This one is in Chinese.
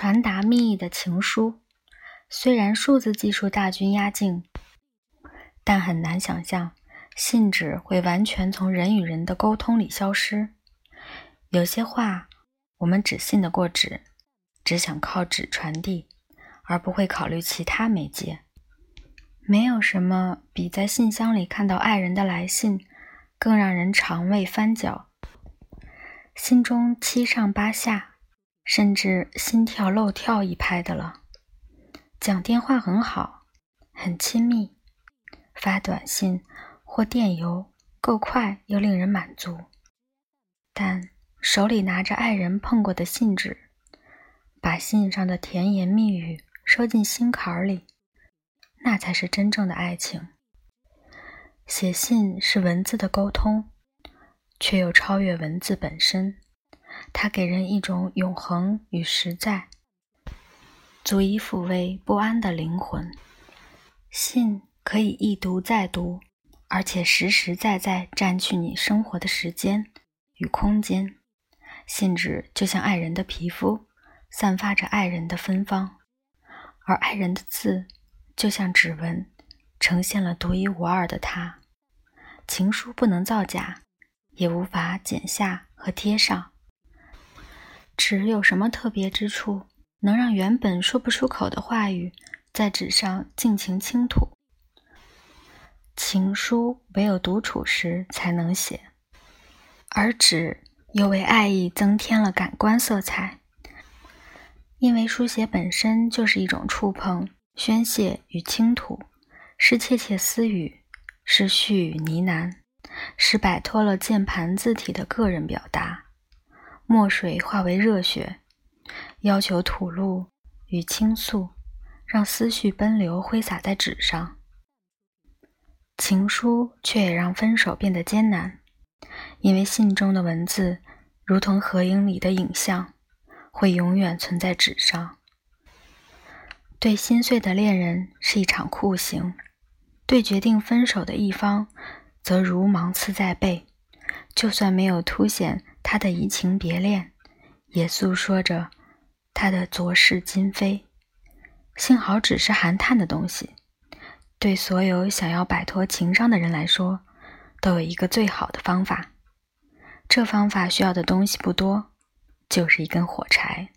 传达密意的情书。虽然数字技术大军压境，但很难想象信纸会完全从人与人的沟通里消失。有些话，我们只信得过纸，只想靠纸传递，而不会考虑其他媒介。没有什么比在信箱里看到爱人的来信，更让人肠胃翻搅，心中七上八下，甚至心跳漏跳一拍的了。讲电话很好，很亲密；发短信或电邮够快又令人满足。但手里拿着爱人碰过的信纸，把信上的甜言蜜语收进心坎里，那才是真正的爱情。写信是文字的沟通，却又超越文字本身，它给人一种永恒与实在。足以抚慰不安的灵魂。信可以一读再读，而且实实在在占据你生活的时间与空间。信纸就像爱人的皮肤，散发着爱人的芬芳；而爱人的字就像指纹，呈现了独一无二的他。情书不能造假，也无法剪下和贴上。纸有什么特别之处？能让原本说不出口的话语在纸上尽情倾吐。情书唯有独处时才能写，而纸又为爱意增添了感官色彩。因为书写本身就是一种触碰、宣泄与倾吐，是窃窃私语，是絮语呢喃，是摆脱了键盘字体的个人表达。墨水化为热血。要求吐露与倾诉，让思绪奔流挥洒在纸上。情书却也让分手变得艰难，因为信中的文字如同合影里的影像，会永远存在纸上。对心碎的恋人是一场酷刑，对决定分手的一方则如芒刺在背。就算没有凸显他的移情别恋，也诉说着。他的昨世今非，幸好只是含碳的东西。对所有想要摆脱情伤的人来说，都有一个最好的方法。这方法需要的东西不多，就是一根火柴。